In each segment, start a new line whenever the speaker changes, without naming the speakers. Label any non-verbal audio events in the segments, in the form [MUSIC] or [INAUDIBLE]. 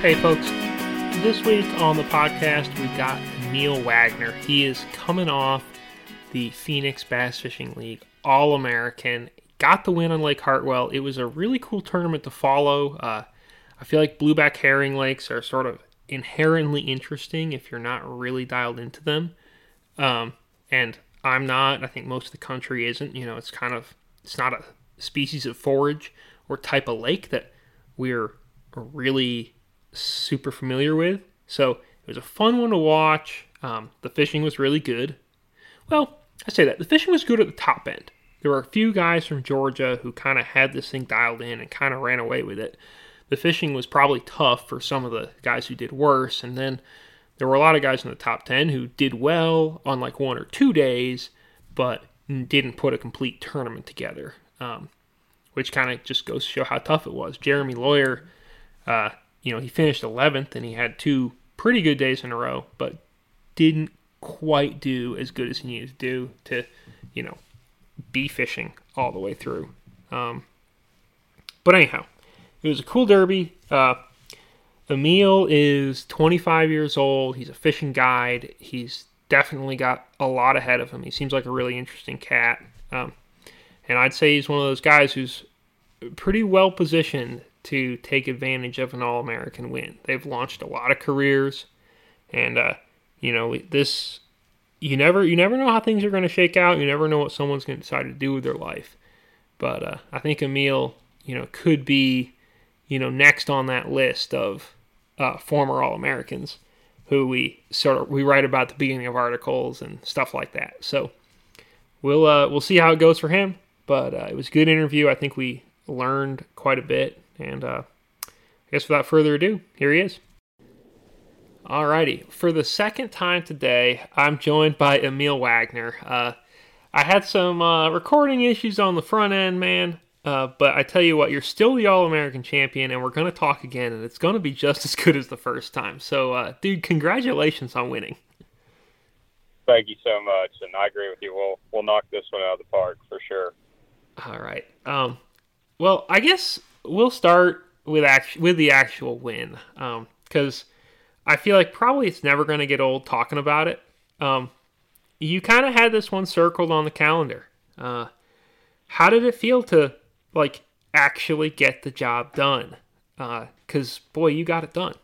Hey, folks. This week on the podcast, we got Emil Wagner. He is coming off the Phoenix Bass Fishing League All American. Got the win on Lake Hartwell. It was a really cool tournament to follow. Uh, I feel like blueback herring lakes are sort of inherently interesting if you're not really dialed into them. Um, and I'm not. I think most of the country isn't. You know, it's kind of it's not a species of forage or type of lake that we're really super familiar with. So it was a fun one to watch. Um, the fishing was really good. Well, I say that the fishing was good at the top end. There were a few guys from Georgia who kind of had this thing dialed in and kind of ran away with it. The fishing was probably tough for some of the guys who did worse, and then there were a lot of guys in the top 10 who did well on like one or two days, but didn't put a complete tournament together, um, which kind of just goes to show how tough it was. Jeremy Lawyer, uh, you know, he finished 11th and he had two pretty good days in a row, but didn't quite do as good as he needed to do to, you know, be fishing all the way through. Um, but anyhow, it was a cool derby. Uh, Emil is 25 years old. He's a fishing guide. He's definitely got a lot ahead of him. He seems like a really interesting cat. Um, and I'd say he's one of those guys who's pretty well positioned to take advantage of an All American win. They've launched a lot of careers, and uh, you know this. You never you never know how things are going to shake out. You never know what someone's going to decide to do with their life. But uh, I think Emil, you know, could be, you know, next on that list of uh, former All Americans who we sort of we write about the beginning of articles and stuff like that. So we'll uh, we'll see how it goes for him. But uh, it was a good interview. I think we learned quite a bit. And uh, I guess without further ado, here he is. Alrighty, for the second time today, I'm joined by Emil Wagner. Uh, I had some uh, recording issues on the front end, man. Uh, but I tell you what, you're still the All American champion, and we're going to talk again, and it's going to be just [LAUGHS] as good as the first time. So, uh, dude, congratulations on winning.
Thank you so much, and I agree with you. We'll we'll knock this one out of the park for sure.
All right. Um, well, I guess we'll start with act- with the actual win because um, I feel like probably it's never going to get old talking about it. Um, you kind of had this one circled on the calendar. Uh, how did it feel to like actually get the job done? Because uh, boy, you got it done.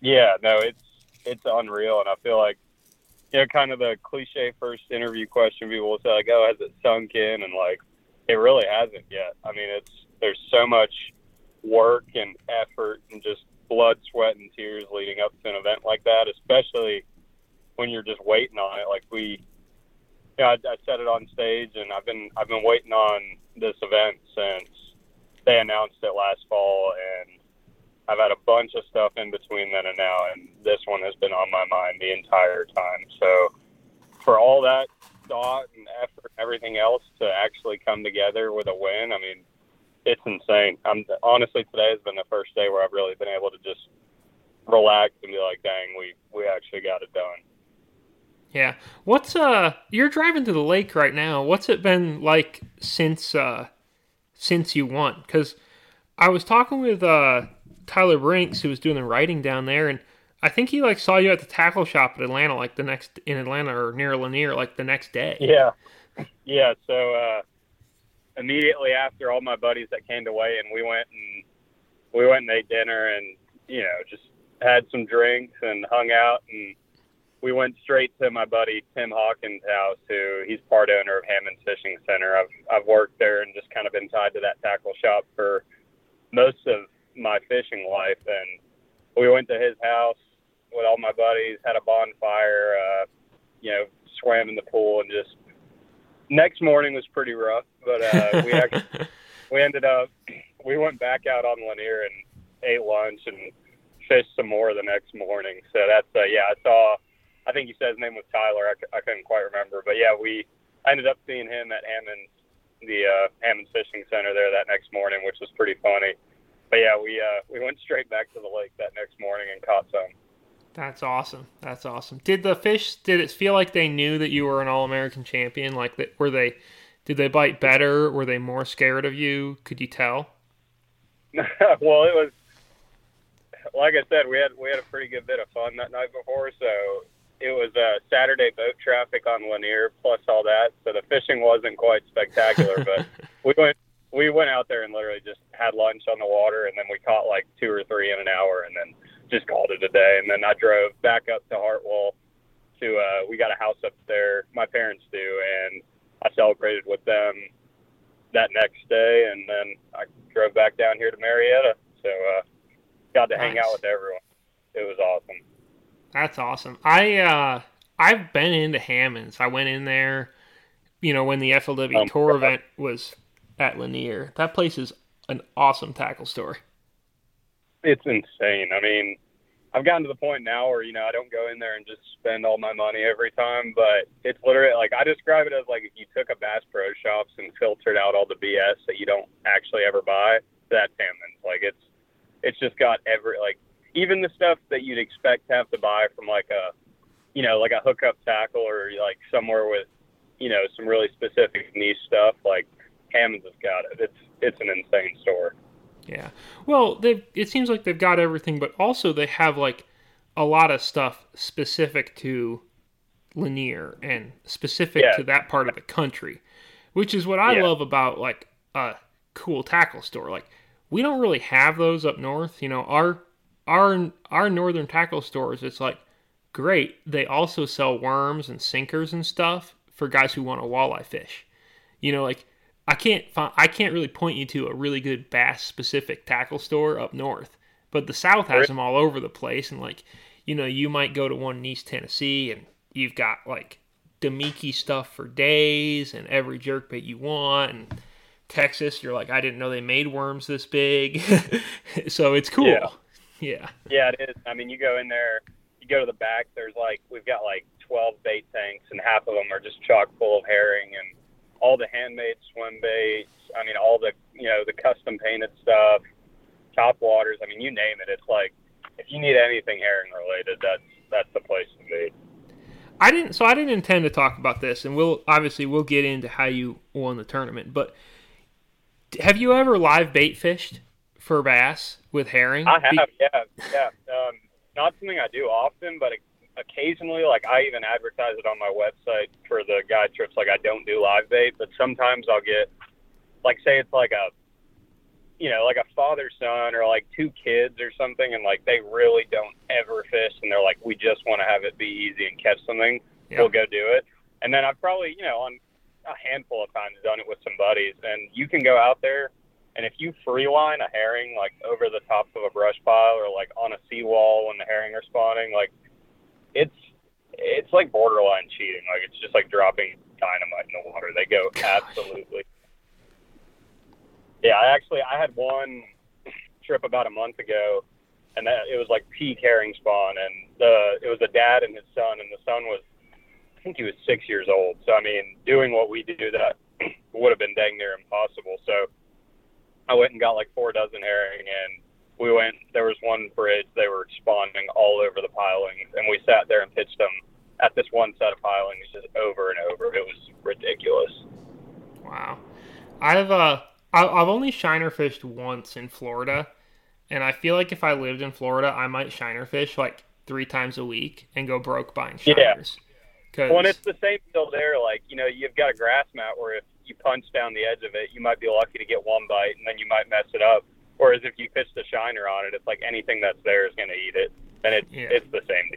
Yeah, no, it's it's unreal, and I feel like you know, kind of the cliche first interview question people will say like, "Oh, has it sunk in?" And like, it really hasn't yet. I mean, it's there's so much work and effort and just blood, sweat, and tears leading up to an event like that, especially when you're just waiting on it. Like we, know, I, I said it on stage, and I've been I've been waiting on this event since they announced it last fall, and I've had a bunch of stuff in between then and now, and this one has been on my mind the entire time. So for all that thought and effort and everything else to actually come together with a win, I mean, it's insane. I'm honestly today has been the first day where I've really been able to just relax and be like, "Dang, we we actually got it done."
Yeah. What's uh? You're driving to the lake right now. What's it been like since uh since you won? Because I was talking with uh Tyler Brinks, who was doing the writing down there, and I think he like saw you at the tackle shop at Atlanta, like the next in Atlanta or near Lanier, like the next day.
Yeah, yeah. So uh, immediately after all my buddies that came to weigh in, we went and we went and ate dinner and you know just had some drinks and hung out and we went straight to my buddy Tim Hawkins' house, who he's part owner of Hammond's Fishing Center. I've I've worked there and just kind of been tied to that tackle shop for most of my fishing life, and we went to his house with all my buddies, had a bonfire, uh, you know, swam in the pool, and just next morning was pretty rough, but uh, we [LAUGHS] actually we ended up we went back out on Lanier and ate lunch and fished some more the next morning. So that's uh, yeah, I saw. I think you said his name was Tyler. I, I couldn't quite remember, but yeah, we I ended up seeing him at Hammond's the uh, Hammond's Fishing Center there that next morning, which was pretty funny. But yeah, we uh, we went straight back to the lake that next morning and caught some.
That's awesome. That's awesome. Did the fish? Did it feel like they knew that you were an All American champion? Like that? Were they? Did they bite better? Were they more scared of you? Could you tell? [LAUGHS]
well, it was like I said, we had we had a pretty good bit of fun that night before. So it was uh, Saturday boat traffic on Lanier plus all that. So the fishing wasn't quite spectacular, but [LAUGHS] we went we went out there and literally just had lunch on the water, and then we caught like two or three in an hour, and then just called it a day. And then I drove back up to Hartwell to uh, we got a house up there. My parents do, and I celebrated with them that next day, and then I drove back down here to Marietta. So uh, got to nice. hang out with everyone. It was awesome.
That's awesome. I uh, I've been into Hammonds. I went in there, you know, when the FLW um, tour event was at Lanier. That place is an awesome tackle store.
It's insane. I mean, I've gotten to the point now where you know I don't go in there and just spend all my money every time, but it's literally like I describe it as like if you took a Bass Pro Shops and filtered out all the BS that you don't actually ever buy. That's Hammond's. Like it's it's just got every like even the stuff that you'd expect to have to buy from like a you know like a hookup tackle or like somewhere with you know some really specific niche stuff. Like Hammond's has got it. It's it's an insane store.
Yeah. Well, they it seems like they've got everything, but also they have like a lot of stuff specific to Lanier and specific yeah. to that part of the country, which is what I yeah. love about like a cool tackle store. Like we don't really have those up north. You know, our our our northern tackle stores, it's like great. They also sell worms and sinkers and stuff for guys who want to walleye fish. You know, like I can't find, I can't really point you to a really good bass specific tackle store up north, but the South has them all over the place. And like, you know, you might go to one in East Tennessee and you've got like Damiki stuff for days and every jerk bait you want. And Texas, you're like, I didn't know they made worms this big. [LAUGHS] so it's cool.
Yeah.
Yeah.
Yeah, it is. I mean, you go in there, you go to the back. There's like we've got like 12 bait tanks, and half of them are just chock full of herring and all the handmade swim baits. I mean, all the you know the custom painted stuff, top waters. I mean, you name it. It's like if you need anything herring related, that's that's the place to be.
I didn't. So I didn't intend to talk about this, and we'll obviously we'll get into how you won the tournament. But have you ever live bait fished for bass with herring?
I have. Be- yeah, yeah. Um, not something I do often, but occasionally, like I even advertise it on my website for the guide trips. Like I don't do live bait, but sometimes I'll get, like, say it's like a, you know, like a father son or like two kids or something, and like they really don't ever fish, and they're like, we just want to have it be easy and catch something. Yeah. We'll go do it. And then I've probably, you know, on a handful of times done it with some buddies, and you can go out there. And if you free line a herring like over the top of a brush pile or like on a seawall when the herring are spawning, like it's it's like borderline cheating. Like it's just like dropping dynamite in the water. They go [LAUGHS] absolutely. Yeah, I actually I had one trip about a month ago, and that it was like peak herring spawn, and the it was a dad and his son, and the son was I think he was six years old. So I mean, doing what we do that [CLEARS THROAT] would have been dang near impossible. So I went and got like four dozen herring and we went. There was one bridge. They were spawning all over the pilings, and we sat there and pitched them at this one set of pilings just over and over. It was ridiculous.
Wow, I've uh, I've only shiner fished once in Florida, and I feel like if I lived in Florida, I might shiner fish like three times a week and go broke buying shiners.
Yeah. Cause... Well, and it's the same deal there. Like you know, you've got a grass mat where if you punch down the edge of it, you might be lucky to get one bite, and then you might mess it up. Whereas if you pitch the shiner on it, it's like anything that's there is going to eat it, and it's yeah. it's the same.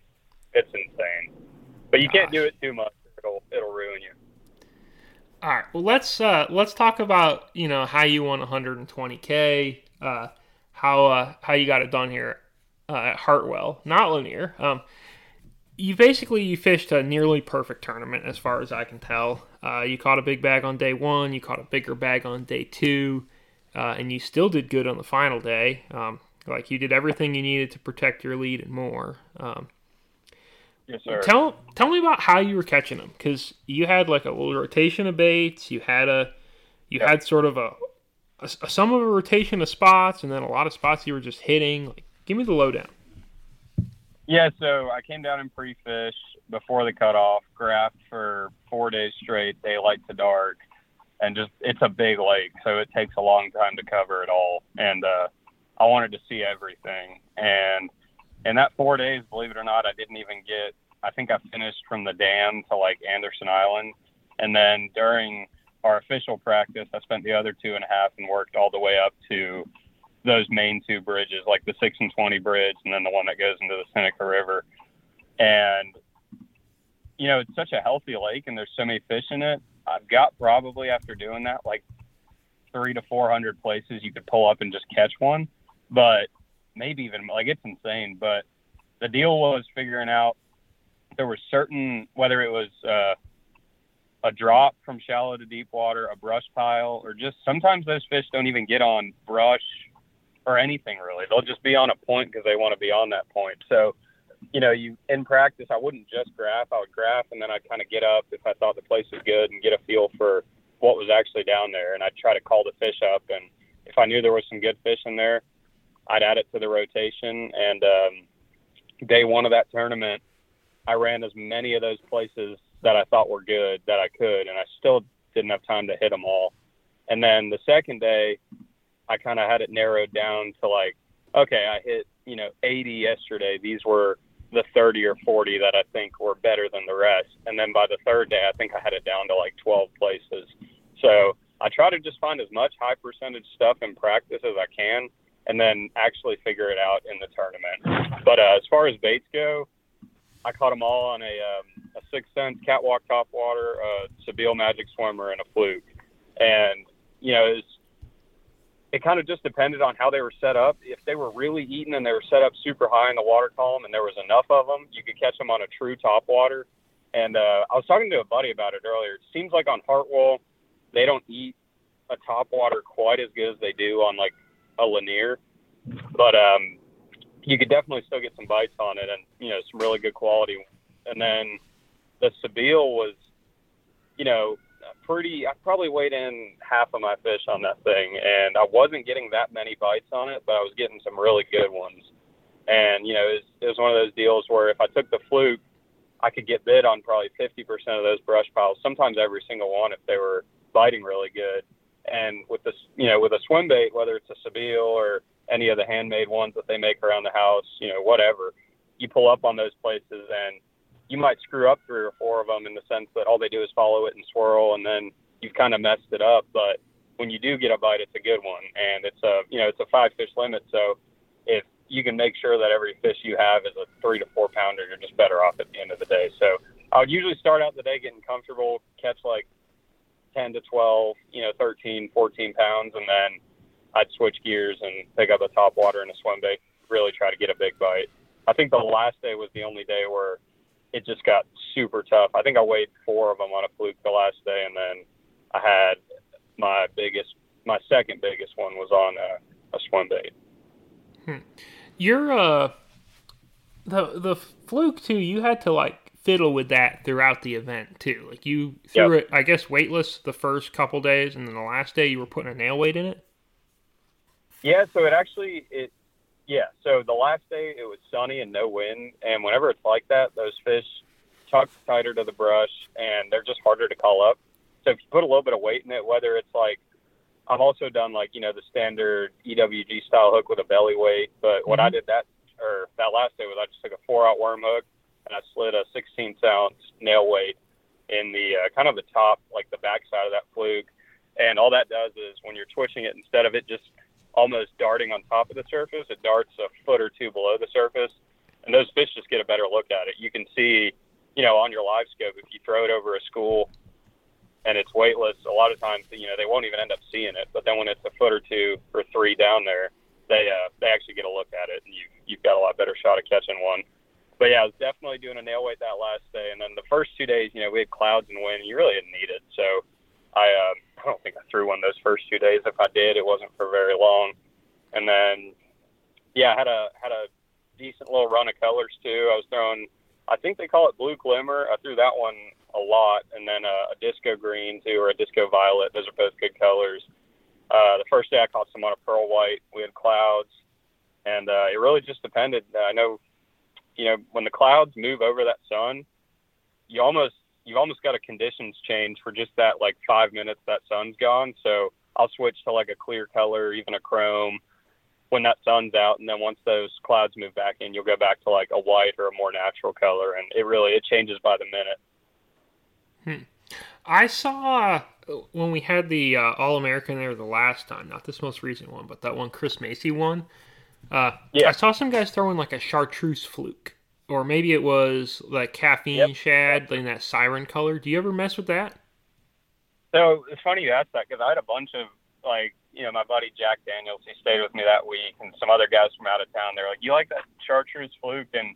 It's insane, but you Gosh. can't do it too much; it'll it'll ruin you.
All right. Well, let's uh, let's talk about you know how you won 120k, uh, how uh, how you got it done here uh, at Hartwell, not Lanier. Um, you basically you fished a nearly perfect tournament as far as I can tell. Uh, you caught a big bag on day one. You caught a bigger bag on day two uh, and you still did good on the final day. Um, like you did everything you needed to protect your lead and more. Um,
yes, sir.
Tell tell me about how you were catching them because you had like a little rotation of baits. You had a you had sort of a, a, a, some of a rotation of spots, and then a lot of spots you were just hitting. Like, give me the lowdown.
Yeah, so I came down and pre-fish before the cutoff, graphed for four days straight, daylight to dark, and just it's a big lake, so it takes a long time to cover it all. And uh, I wanted to see everything. And in that four days, believe it or not, I didn't even get. I think I finished from the dam to like Anderson Island, and then during our official practice, I spent the other two and a half and worked all the way up to those main two bridges, like the six and twenty bridge, and then the one that goes into the Seneca River. And you know, it's such a healthy lake, and there's so many fish in it. I've got probably after doing that like three to four hundred places you could pull up and just catch one, but maybe even like it's insane. But the deal was figuring out there were certain whether it was uh, a drop from shallow to deep water, a brush pile, or just sometimes those fish don't even get on brush or anything really. They'll just be on a point because they want to be on that point. So, you know, you in practice, I wouldn't just graph. I would graph and then I'd kind of get up if I thought the place was good and get a feel for what was actually down there. And I'd try to call the fish up. And if I knew there was some good fish in there, I'd add it to the rotation. And um, day one of that tournament, I ran as many of those places that I thought were good that I could, and I still didn't have time to hit them all. And then the second day, I kind of had it narrowed down to like, okay, I hit, you know, 80 yesterday. These were the 30 or 40 that I think were better than the rest. And then by the third day, I think I had it down to like 12 places. So I try to just find as much high percentage stuff in practice as I can and then actually figure it out in the tournament. But uh, as far as baits go, I caught them all on a, um, a 6th Sense catwalk top water, a Sebile magic swimmer, and a fluke. And, you know, it's it kind of just depended on how they were set up. If they were really eating and they were set up super high in the water column and there was enough of them, you could catch them on a true top water. And uh, I was talking to a buddy about it earlier. It seems like on Hartwell, they don't eat a top water quite as good as they do on like a Lanier, but um, you could definitely still get some bites on it and you know some really good quality. And then the Sebile was, you know, pretty. I probably weighed in half of my fish on that thing, and I wasn't getting that many bites on it, but I was getting some really good ones. And you know, it was, it was one of those deals where if I took the fluke, I could get bid on probably 50% of those brush piles, sometimes every single one if they were biting really good. And with this, you know, with a swim bait, whether it's a Sebile or any of the handmade ones that they make around the house, you know, whatever, you pull up on those places and you might screw up three or four of them in the sense that all they do is follow it and swirl, and then you've kind of messed it up. But when you do get a bite, it's a good one, and it's a you know it's a five fish limit. So if you can make sure that every fish you have is a three to four pounder, you're just better off at the end of the day. So I would usually start out the day getting comfortable, catch like 10 to 12, you know, 13, 14 pounds, and then I'd switch gears and pick up a top water and a swim bait. Really try to get a big bite. I think the last day was the only day where it just got super tough. I think I weighed four of them on a fluke the last day, and then I had my biggest, my second biggest one was on a, a swim bait.
Hmm. You're uh, the the fluke too. You had to like fiddle with that throughout the event too. Like you threw yep. it, I guess, weightless the first couple days, and then the last day you were putting a nail weight in it.
Yeah, so it actually it yeah. So the last day it was sunny and no wind, and whenever it's like that, those fish tuck tighter to the brush, and they're just harder to call up. So if you put a little bit of weight in it, whether it's like I've also done like you know the standard EWG style hook with a belly weight, but mm-hmm. what I did that or that last day was I just took a four aught worm hook and I slid a 16 ounce nail weight in the uh, kind of the top, like the back side of that fluke. And all that does is when you're twitching it, instead of it just almost darting on top of the surface. It darts a foot or two below the surface, and those fish just get a better look at it. You can see, you know, on your live scope if you throw it over a school and it's weightless. A lot of times, you know, they won't even end up seeing it. But then when it's a foot or two or three down there, they uh, they actually get a look at it, and you you've got a lot better shot of catching one. But yeah, I was definitely doing a nail weight that last day, and then the first two days, you know, we had clouds and wind. You really didn't need it, so I uh, I don't think I threw one those first two days. If I did, it wasn't for very long. And then yeah, I had a had a decent little run of colors too. I was throwing I think they call it blue glimmer. I threw that one a lot, and then a, a disco green too, or a disco violet. Those are both good colors. Uh, the first day I caught some on a pearl white. We had clouds, and uh, it really just depended. I know you know, when the clouds move over that sun, you almost you've almost got a conditions change for just that like five minutes that sun's gone. So I'll switch to like a clear color, even a chrome when that sun's out, and then once those clouds move back in, you'll go back to like a white or a more natural color, and it really it changes by the minute.
Hmm. I saw when we had the uh, All American there the last time, not this most recent one, but that one Chris Macy one. Uh, yeah. I saw some guys throwing like a chartreuse fluke, or maybe it was like caffeine yep. shad in that siren color. Do you ever mess with that?
So it's funny you asked that because I had a bunch of like you know my buddy Jack Daniels. He stayed with me that week, and some other guys from out of town. They're like, "You like that chartreuse fluke?" And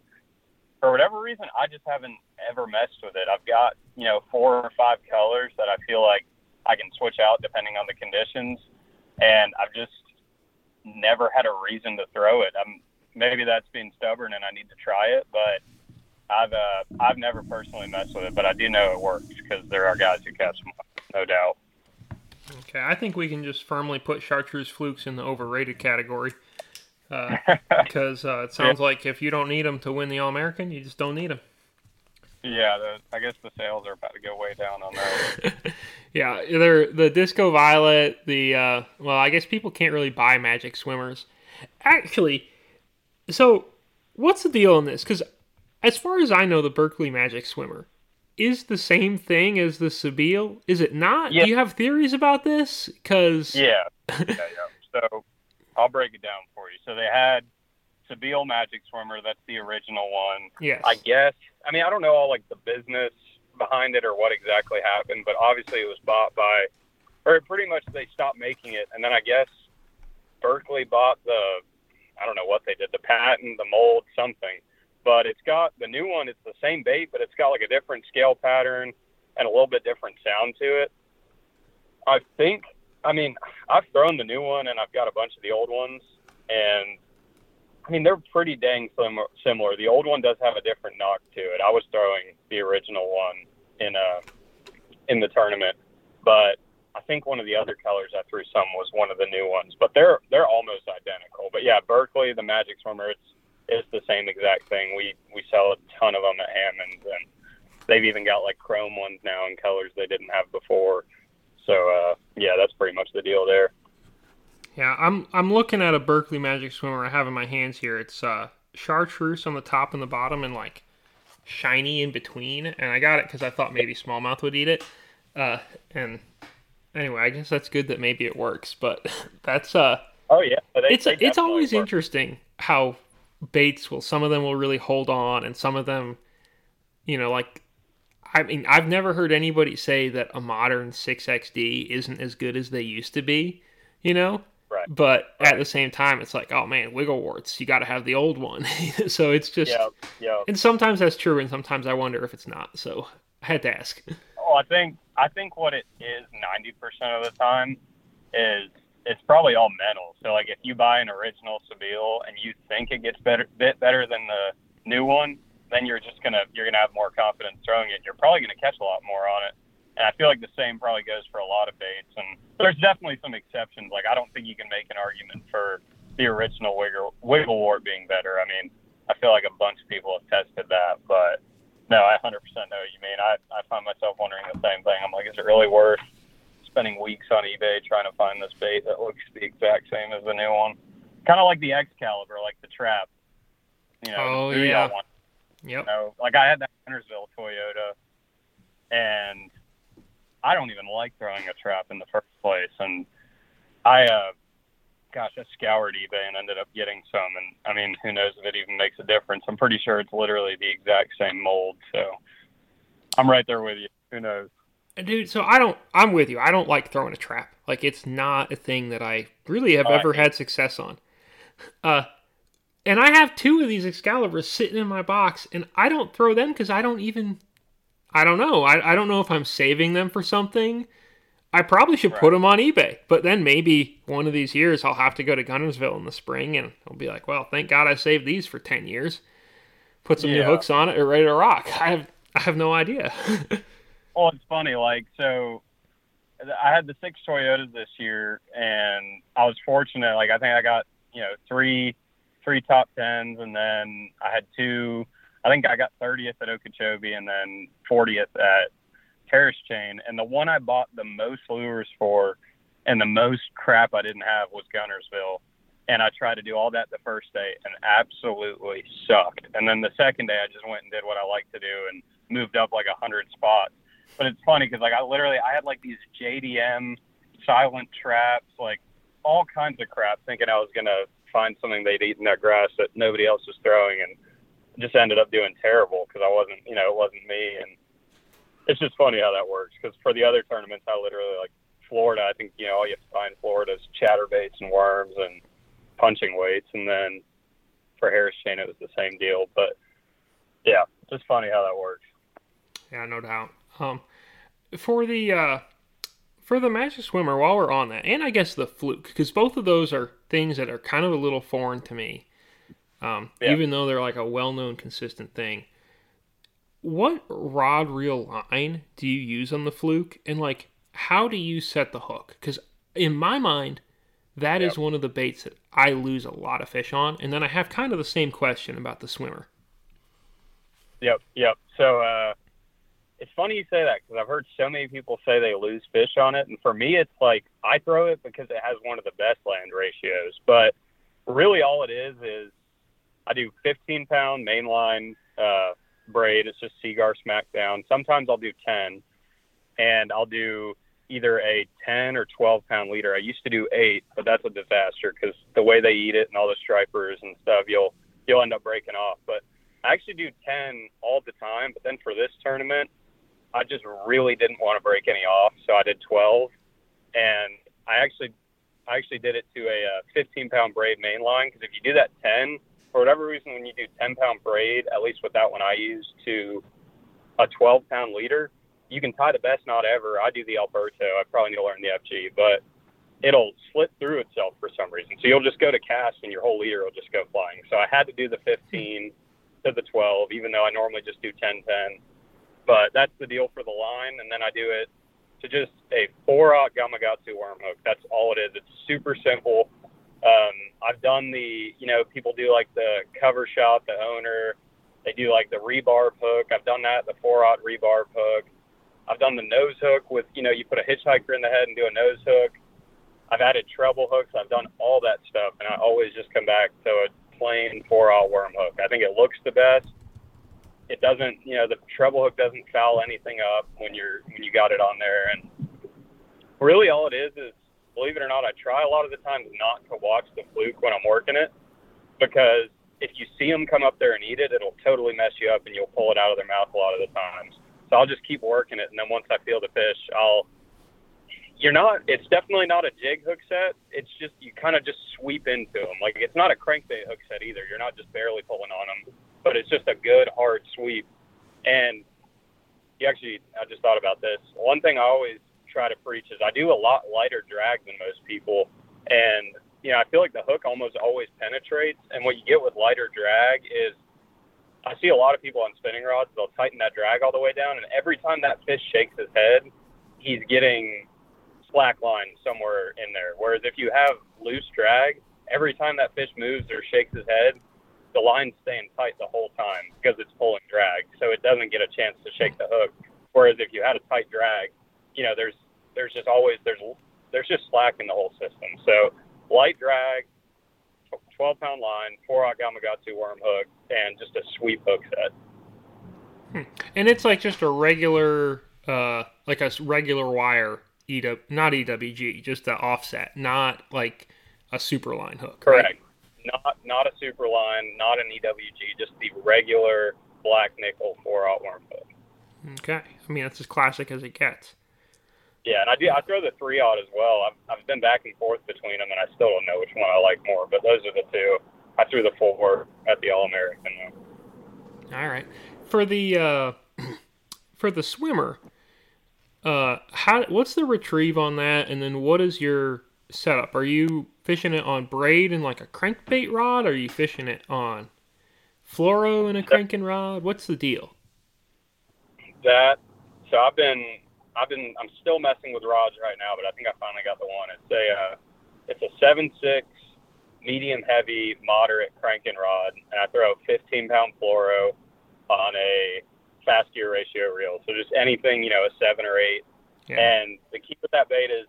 for whatever reason, I just haven't ever messed with it. I've got you know four or five colors that I feel like I can switch out depending on the conditions, and I've just never had a reason to throw it. I'm maybe that's being stubborn and I need to try it, but I've uh, I've never personally messed with it, but I do know it works because there are guys who catch them, no doubt.
Okay, I think we can just firmly put chartreuse flukes in the overrated category uh, [LAUGHS] because uh, it sounds yeah. like if you don't need them to win the All American, you just don't need them.
Yeah, the, I guess the sales are about to go way down on that. [LAUGHS]
yeah, they're the Disco Violet. The uh, well, I guess people can't really buy Magic Swimmers. Actually, so what's the deal on this? Because as far as I know, the Berkley Magic Swimmer is the same thing as the Sebile. Is it not? Yeah. Do you have theories about this? Because
yeah. yeah, yeah. So I'll break it down for you. So they had Sebile Magic Swimmer. That's the original one.
Yes.
I guess. I mean, I don't know all like the business behind it or what exactly happened, but obviously it was bought by, or pretty much they stopped making it, and then I guess Berkley bought the, I don't know what they did, the patent, the mold, something. But it's got the new one. It's the same bait, but it's got like a different scale pattern and a little bit different sound to it. I think. I mean, I've thrown the new one and I've got a bunch of the old ones, and I mean, they're pretty dang similar. The old one does have a different knock to it. I was throwing the original one in a uh, in the tournament, but I think one of the other colors I threw some was one of the new ones. But they're they're almost identical. But yeah, Berkley, the Magic Swimmer, it's it's the same exact thing. We we sell a ton of them at Hammond's, and they've even got like chrome ones now in colors they didn't have before. So uh, yeah, that's pretty much the deal there.
Yeah, I'm I'm looking at a Berkley Magic Swimmer I have in my hands here. It's uh, chartreuse on the top and the bottom, and like shiny in between. And I got it because I thought maybe smallmouth would eat it. Uh, and anyway, I guess that's good that maybe it works. But [LAUGHS] that's uh.
Oh yeah,
it's it's always interesting how baits will. Some of them will really hold on, and some of them, you know, like I mean, I've never heard anybody say that a modern 6XD isn't as good as they used to be, you know?
Right.
But right. at the same time, it's like, oh man, wiggle warts. You got to have the old one. [LAUGHS] so it's just,
yeah, yeah.
And sometimes that's true, and sometimes I wonder if it's not. So I had to ask.
Oh, I think I think what it is ninety percent of the time is it's probably all mental. So like if you buy an original Sebile and you think it gets better, bit better than the new one, then you're just gonna you're gonna have more confidence throwing it. You're probably gonna catch a lot more on it. And I feel like the same probably goes for a lot of baits. And there's definitely some exceptions. Like I don't think you can make an argument for the original wiggle, wiggle wart being better. I mean, I feel like a bunch of people have tested that, but no, I 100% know what you mean. I, I find myself wondering the same thing. I'm like, is it really worth spending weeks on eBay trying to find this bait that looks the exact same as the new one? Kind of like the Excalibur, like the trap. You know,
oh yeah. One.
Yep. You know, like I had that Guntersville Toyota, and I don't even like throwing a trap in the first place. And I, uh, gosh, I scoured eBay and ended up getting some. And I mean, who knows if it even makes a difference? I'm pretty sure it's literally the exact same mold. So I'm right there with you. Who knows?
Dude, so I don't. I'm with you. I don't like throwing a trap. Like it's not a thing that I really have uh, ever had success on. Uh, and I have two of these Excaliburs sitting in my box, and I don't throw them because I don't even I don't know. I, I don't know if I'm saving them for something. I probably should right. put them on eBay, but then maybe one of these years I'll have to go to Guntersville in the spring and I'll be like, well, thank God I saved these for 10 years. Put some yeah. new hooks on it or ready to rock. I have, I have no idea. [LAUGHS]
well, it's funny. Like, so I had the six Toyotas this year and I was fortunate. Like, I think I got, you know, three, three top tens and then I had two I think I got 30th at Okeechobee and then 40th at Harris Chain. And the one I bought the most lures for and the most crap I didn't have was Guntersville. And I tried to do all that the first day and absolutely sucked. And then the second day, I just went and did what I like to do and moved up like a hundred spots. But it's funny because like I literally I had like these JDM silent traps, like all kinds of crap, thinking I was gonna find something they'd eat in that grass that nobody else was throwing, and just ended up doing terrible because I wasn't, you know, it wasn't me. And it's just funny how that works because for the other tournaments, I literally like Florida. I think you know all you have to find Florida's chatterbaits and worms and punching weights, and then for Harris Chain it was the same deal. But yeah, just funny how that works.
Yeah, no doubt. Um, for the uh, for the magic swimmer, while we're on that, and I guess the fluke, because both of those are things that are kind of a little foreign to me, um, yeah. even though they're like a well-known, consistent thing. What rod reel line do you use on the fluke, and like how do you set the hook? Because in my mind, that yep. is one of the baits that I lose a lot of fish on, and then I have kind of the same question about the swimmer.
Yep, yep. So uh, it's funny you say that because I've heard so many people say they lose fish on it, and for me, it's like I throw it because it has one of the best land ratios. But really, all it is is I do 15 pound mainline uh, braid. It's just Seaguar Smackdown. Sometimes I'll do 10, and I'll do either a 10 or 12 pound leader. I used to do eight, but that's a disaster because the way they eat it and all the stripers and stuff, you'll you'll end up breaking off. But I actually do 10 all the time. But then for this tournament, I just really didn't want to break any off, so I did 12, and I actually I actually did it to a, uh, 15 pound braid main line because if you do that 10, for whatever reason, when you do 10 pound braid, at least with that one I use to a 12 pound leader, you can tie the best knot ever. I do the Alberto. I probably need to learn the FG, but it'll slit through itself for some reason. So you'll just go to cast and your whole leader will just go flying. So I had to do the 15 to the 12, even though I normally just do 10 10 but that's the deal for the line. And then I do it to just a four aught Gamakatsu worm hook. That's all it is. It's super simple. Um, I've done the, you know, people do like the cover shot, the owner. They do like the rebarb hook. I've done that, the four aught rebarb hook. I've done the nose hook with, you know, you put a hitchhiker in the head and do a nose hook. I've added treble hooks. I've done all that stuff, and I always just come back to a plain four aught worm hook. I think it looks the best it doesn't, you know, the treble hook doesn't foul anything up when you're when you got it on there. And really, all it is is, believe it or not, I try a lot of the times not to watch the fluke when I'm working it because if you see them come up there and eat it, it'll totally mess you up and you'll pull it out of their mouth a lot of the times. So I'll just keep working it, and then once I feel the fish, I'll. You're not. It's definitely not a jig hook set. It's just you kind of just sweep into them. Like it's not a crankbait hook set either. You're not just barely pulling on them but it's just a good hard sweep. And you actually, I just thought about this. One thing I always try to preach is I do a lot lighter drag than most people, and you know I feel like the hook almost always penetrates. And what you get with lighter drag is I see a lot of people on spinning rods, they'll tighten that drag all the way down, and every time that fish shakes his head, he's getting slack line somewhere in there. Whereas if you have loose drag, every time that fish moves or shakes his head, the line's staying tight the whole time because it's pulling drag, so it doesn't get a chance to shake the hook. Whereas if you had a tight drag, you know, there's there's just always there's there's just slack in the whole system. So light drag, 12 pound line, four aught Gamakatsu worm hook, and just a sweep hook set.
Hmm. And it's like just a regular, uh, like a regular wire, EW, not EWG, just the offset, not like a super line hook.
Correct. Right? not not a super line, not an EWG, just the regular black nickel four aught worm hook.
Okay, I mean that's as classic as it gets.
Yeah, and I do I throw the three aught as well. I've, I've been back and forth between them, and I still don't know which one I like more. But those are the two. I threw the four at the All American.
All right, for the uh, [CLEARS THROAT] for the swimmer, uh, how what's the retrieve on that, and then what is your setup? Are you fishing it on braid and like a crankbait rod? Or are you fishing it on fluoro and a cranking rod? What's the deal?
That so I've been I've been I'm still messing with rods right now, but I think I finally got the one. It's a uh, it's a seven six medium heavy moderate cranking rod, and I throw 15 pound fluoro. on a fast gear ratio reel. So just anything, you know, a seven or eight. Yeah. And the key with that bait is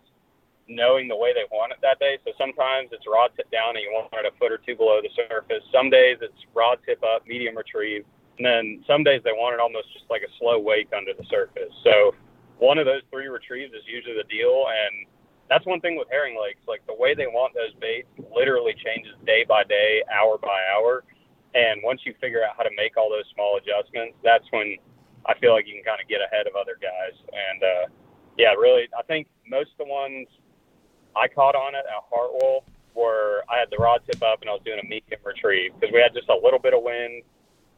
knowing the way they want it that day. So sometimes it's rod tip down and you want it a foot or two below the surface. Some days it's rod tip up, medium retrieve. And then some days they want it almost just like a slow wake under the surface. So one of those three retrieves is usually the deal. And that's one thing with herring lakes. Like the way they want those baits literally changes day by day, hour by hour. And once you figure out how to make all those small adjustments, that's when I feel like you can kind of get ahead of other guys. And uh, yeah, really, I think most of the ones I caught on it at Hartwell were I had the rod tip up and I was doing a medium retrieve because we had just a little bit of wind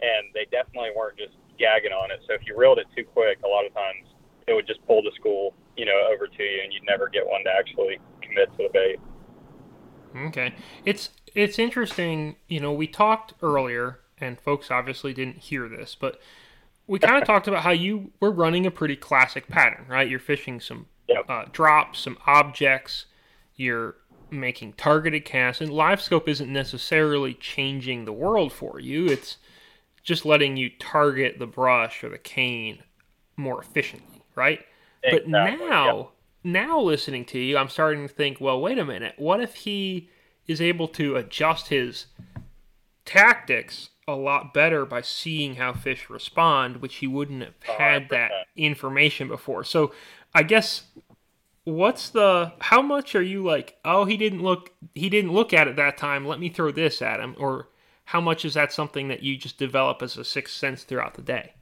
and they definitely weren't just gagging on it. So if you reeled it too quick, a lot of times it would just pull the school, you know, over to you and you'd never get one to actually commit to the bait.
Okay. It's it's interesting, you know, we talked earlier and folks obviously didn't hear this, but we kind of [LAUGHS] talked about how you were running a pretty classic pattern, right? You're fishing some yep. uh, drops, some objects, you're making targeted casts, and live scope isn't necessarily changing the world for you. It's just letting you target the brush or the cane more efficiently, right? Exactly. But now, yep. now listening to you, I'm starting to think, well, wait a minute. What if he is able to adjust his tactics a lot better by seeing how fish respond, which he wouldn't have oh, had that information before. So I guess what's the how much are you like, oh he didn't look he didn't look at it that time, let me throw this at him or how much is that something that you just develop as a sixth sense throughout the day?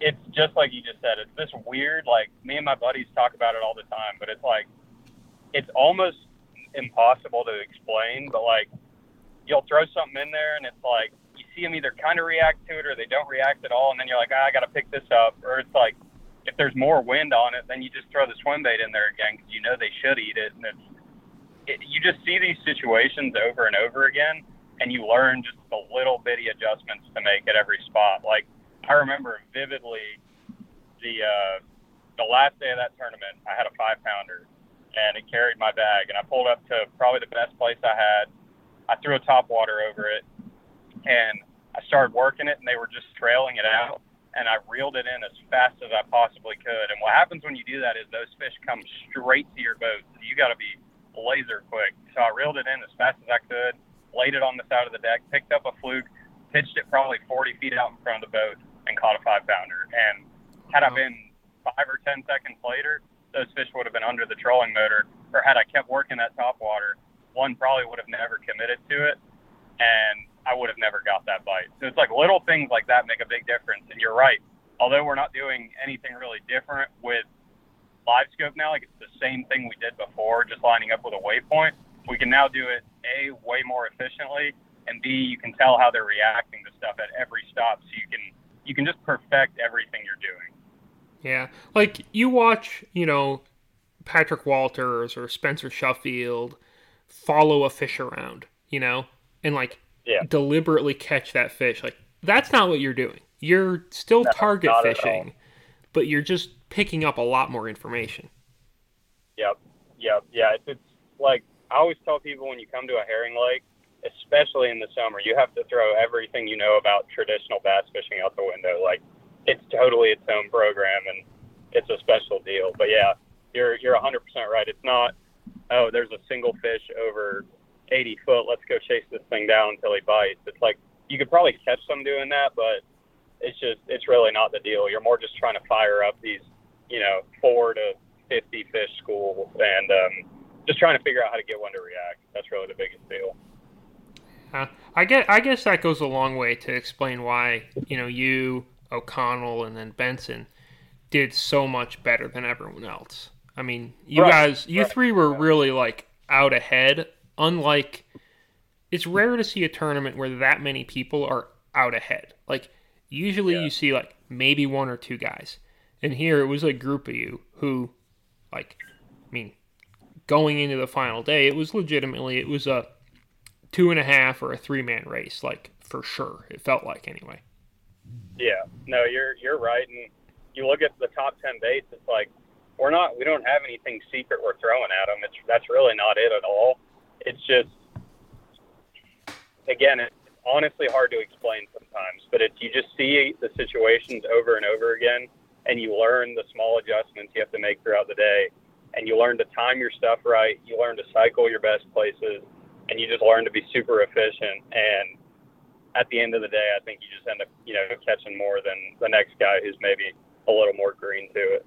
It's just like you just said. It's this weird, like me and my buddies talk about it all the time, but it's like it's almost impossible to explain, but like you'll throw something in there and it's like you see them either kind of react to it or they don't react at all, and then you're like, ah, I got to pick this up, or it's like if there's more wind on it, then you just throw the swim bait in there again because you know they should eat it, and it's it, you just see these situations over and over again, and you learn just the little bitty adjustments to make at every spot. Like I remember vividly the uh, the last day of that tournament, I had a five pounder, and it carried my bag, and I pulled up to probably the best place I had. I threw a top water over it, and I started working it, and they were just trailing it out and I reeled it in as fast as I possibly could. And what happens when you do that is those fish come straight to your boat. So you got to be laser quick. So I reeled it in as fast as I could, laid it on the side of the deck, picked up a fluke, pitched it probably 40 feet out in front of the boat, and caught a five pounder. And had I been five or 10 seconds later, those fish would have been under the trolling motor. Or had I kept working that top water, one probably would have never committed to it. And I would have never got that bite. So it's like little things like that make a big difference. And you're right. Although we're not doing anything really different with live scope now, like it's the same thing we did before, just lining up with a waypoint. We can now do it a way more efficiently, and b you can tell how they're reacting to stuff at every stop, so you can you can just perfect everything you're doing.
Yeah, like you watch, you know, Patrick Walters or Spencer Shuffield follow a fish around, you know, and like yeah. deliberately catch that fish. Like that's not what you're doing. You're still no, target fishing, but you're just picking up a lot more information.
Yep. Yep. Yeah. It's, it's like I always tell people when you come to a herring lake, especially in the summer, you have to throw everything you know about traditional bass fishing out the window. Like it's totally its own program and it's a special deal. But yeah, you're you're 100% right. It's not oh, there's a single fish over 80 foot, let's go chase this thing down until he bites. It's like you could probably catch some doing that, but it's just it's really not the deal. You're more just trying to fire up these, you know, four to 50 fish schools and um, just trying to figure out how to get one to react. That's really the biggest deal.
Uh, I get. I guess that goes a long way to explain why you know you, O'Connell, and then Benson did so much better than everyone else. I mean, you right. guys, you right. three were really like out ahead unlike it's rare to see a tournament where that many people are out ahead. Like usually yeah. you see like maybe one or two guys. And here it was a group of you who like I mean going into the final day it was legitimately it was a two and a half or a three man race, like for sure. It felt like anyway.
Yeah. No, you're you're right. And you look at the top ten baits, it's like we're not we don't have anything secret we're throwing at them. It's that's really not it at all it's just again, it's honestly hard to explain sometimes, but it's you just see the situations over and over again, and you learn the small adjustments you have to make throughout the day, and you learn to time your stuff right. You learn to cycle your best places, and you just learn to be super efficient. And at the end of the day, I think you just end up, you know, catching more than the next guy who's maybe a little more green to it.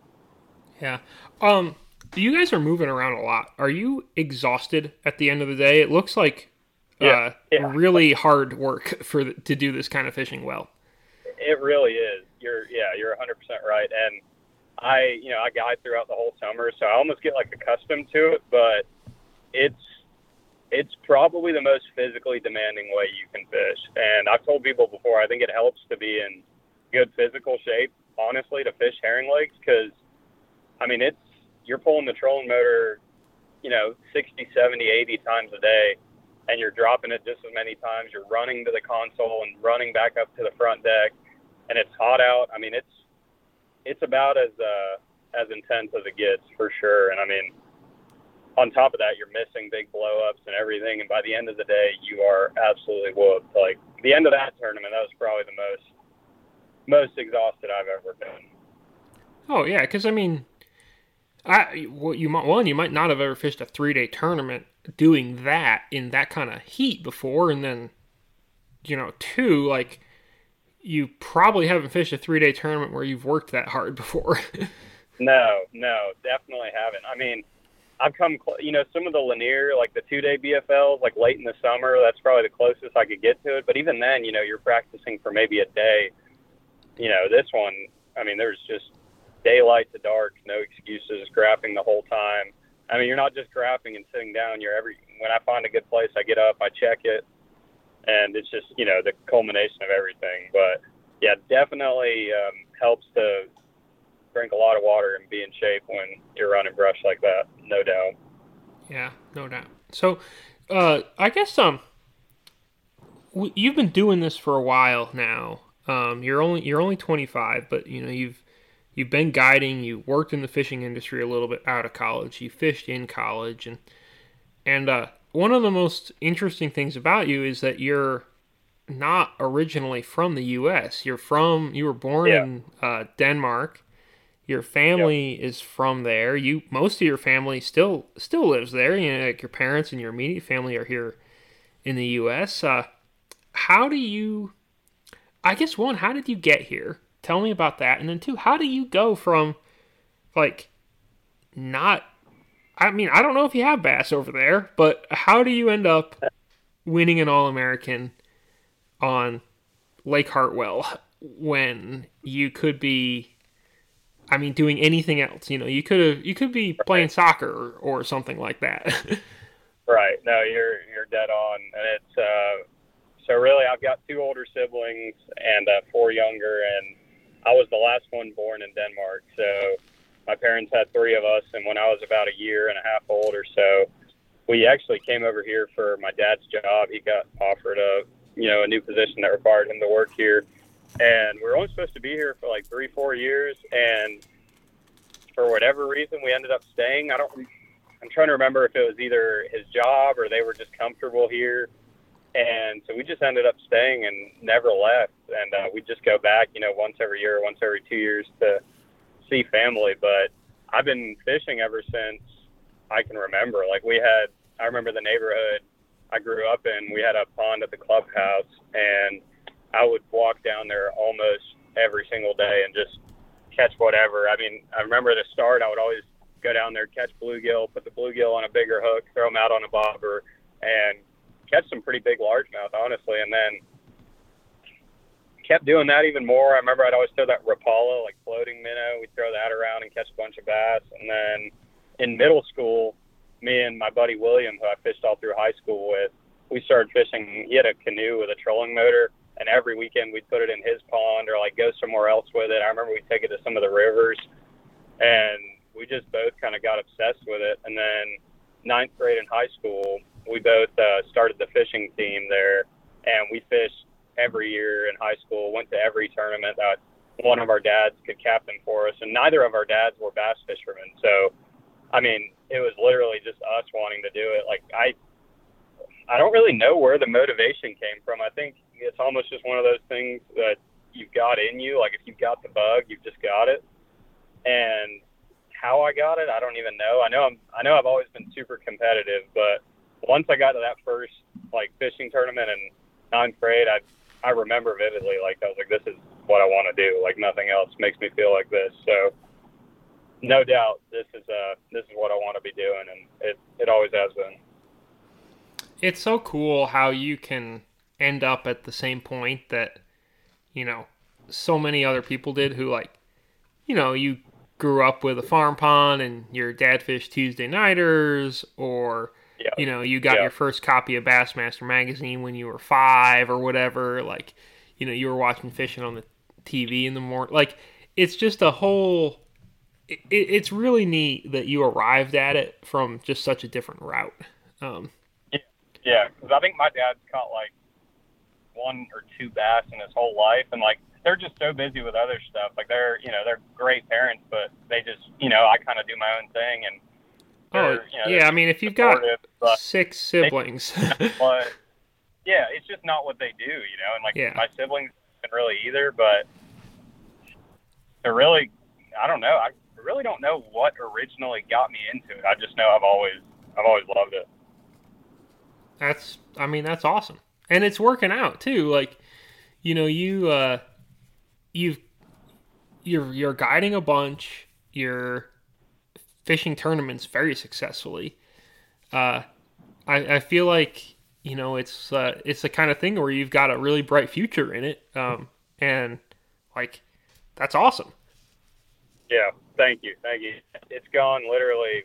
Yeah. Um, you guys are moving around a lot. Are you exhausted at the end of the day? It looks like yeah, uh, yeah. really hard work for to do this kind of fishing well.
It really is. You're yeah, you're 100 percent right. And I, you know, I guide throughout the whole summer, so I almost get like accustomed to it. But it's it's probably the most physically demanding way you can fish. And I've told people before, I think it helps to be in good physical shape, honestly, to fish herring lakes because, I mean, it's you're pulling the trolling motor, you know, 60, 70, 80 times a day and you're dropping it just as many times. You're running to the console and running back up to the front deck, and it's hot out. I mean, it's it's about as uh, as intense as it gets for sure. And I mean, on top of that, you're missing big blowups and everything. And by the end of the day, you are absolutely whooped. Like the end of that tournament, that was probably the most most exhausted I've ever been.
Oh yeah, because I mean, I well, you might one you might not have ever fished a three day tournament doing that in that kind of heat before, and then you know two like you probably haven't fished a three day tournament where you've worked that hard [LAUGHS] before.
no, no, definitely haven't. I mean, I've come, cl- you know, some of the Lanier, like the two day BFLs, like late in the summer, that's probably the closest I could get to it. But even then, you know, you're practicing for maybe a day. You know, this one, I mean, there's just daylight to dark, no excuses, graphing the whole time. I mean, you're not just graphing and sitting down. You're every when I find a good place, I get up, I check it, and it's just you know the culmination of everything. But yeah, definitely um, helps to drink a lot of water and be in shape when you're running brush like that, no doubt.
Yeah, no doubt. So, uh, I guess um, you've been doing this for a while now. Um, you're only you're only 25, but you know you've you've been guiding, you worked in the fishing industry a little bit out of college, you fished in college, and and uh, one of the most interesting things about you is that you're not originally from the U.S. You're from you were born yeah. in uh, Denmark. Your family is from there. You most of your family still still lives there. You know, like your parents and your immediate family are here in the U.S. Uh, how do you? I guess one, how did you get here? Tell me about that. And then two, how do you go from like not I mean, I don't know if you have bass over there, but how do you end up winning an All American on Lake Hartwell when you could be I mean doing anything else, you know, you could have you could be playing soccer or, or something like that. [LAUGHS]
right. No, you're you're dead on. And it's uh so really I've got two older siblings and uh, four younger and I was the last one born in Denmark. So my parents had three of us, and when I was about a year and a half old or so, we actually came over here for my dad's job. He got offered a you know a new position that required him to work here, and we were only supposed to be here for like three four years, and for whatever reason we ended up staying. I don't. I'm trying to remember if it was either his job or they were just comfortable here and so we just ended up staying and never left. And uh, we just go back, you know, once every year, once every two years to see family. But I've been fishing ever since I can remember. Like we had, I remember the neighborhood I grew up in. We had a pond at the clubhouse, and I would walk down there almost every single day and just catch whatever. I mean, I remember at the start, I would always go down there, catch bluegill, put the bluegill on a bigger hook, throw them out on a bobber, and catch some pretty big largemouth, honestly, and then kept doing that even more. I remember I'd always throw that Rapala, like floating minnow. We'd throw that around and catch a bunch of bass. And then in middle school, me and my buddy William, who I fished all through high school with, we started fishing. He had a canoe with a trolling motor, and every weekend we'd put it in his pond or like go somewhere else with it. I remember we'd take it to some of the rivers, and we just both kind of got obsessed with it. And then ninth grade in high school, we both uh, started the fishing team there, and we fished every year in high school. Went to every tournament that one of our dads could captain for us, and neither of our dads were bass fishermen. So, I mean, it was literally just us wanting to do it. Like I, I don't really know where the motivation came from. I think it's almost just one of those things that you've got in you. Like if you've got the bug, you've just got it. And how I got it, I don't even know. I know I'm I know I've always been super competitive, but once I got to that first like fishing tournament in ninth grade, I I remember vividly like I was like, this is what I want to do. Like nothing else makes me feel like this. So no doubt this is uh this is what I want to be doing and it, it always has been.
It's so cool how you can end up at the same point that, you know, so many other people did who like you know, you grew up with a farm pond and your dad fished Tuesday nighters or
Yeah.
you know, you got
Yeah.
your first copy of Bassmaster magazine when you were five or whatever. Like, you know, you were watching fishing on the TV in the morning. Like, it's just a whole. It, it's really neat that you arrived at it from just such a different route. Um,
Yeah, because I think my dad's caught like one or two bass in his whole life, and like they're just so busy with other stuff. Like they're, you know, they're great parents, but they just, you know, I kind of do my own thing, and
oh,
you know,
yeah. I mean, if you've got six siblings, [LAUGHS]
but yeah, it's just not what they do, you know. And like
Yeah.
my siblings didn't really either, but they're really, I don't know. I really don't know what originally got me into it. I just know I've always, I've always loved it.
that's I mean that's awesome, and it's working out too. Like, you know, you uh, you've you're you're guiding a bunch. You're fishing tournaments very successfully. Uh, I I feel like you know it's uh, it's the kind of thing where you've got a really bright future in it. Um, and like that's awesome.
Yeah, thank you, thank you. It's gone literally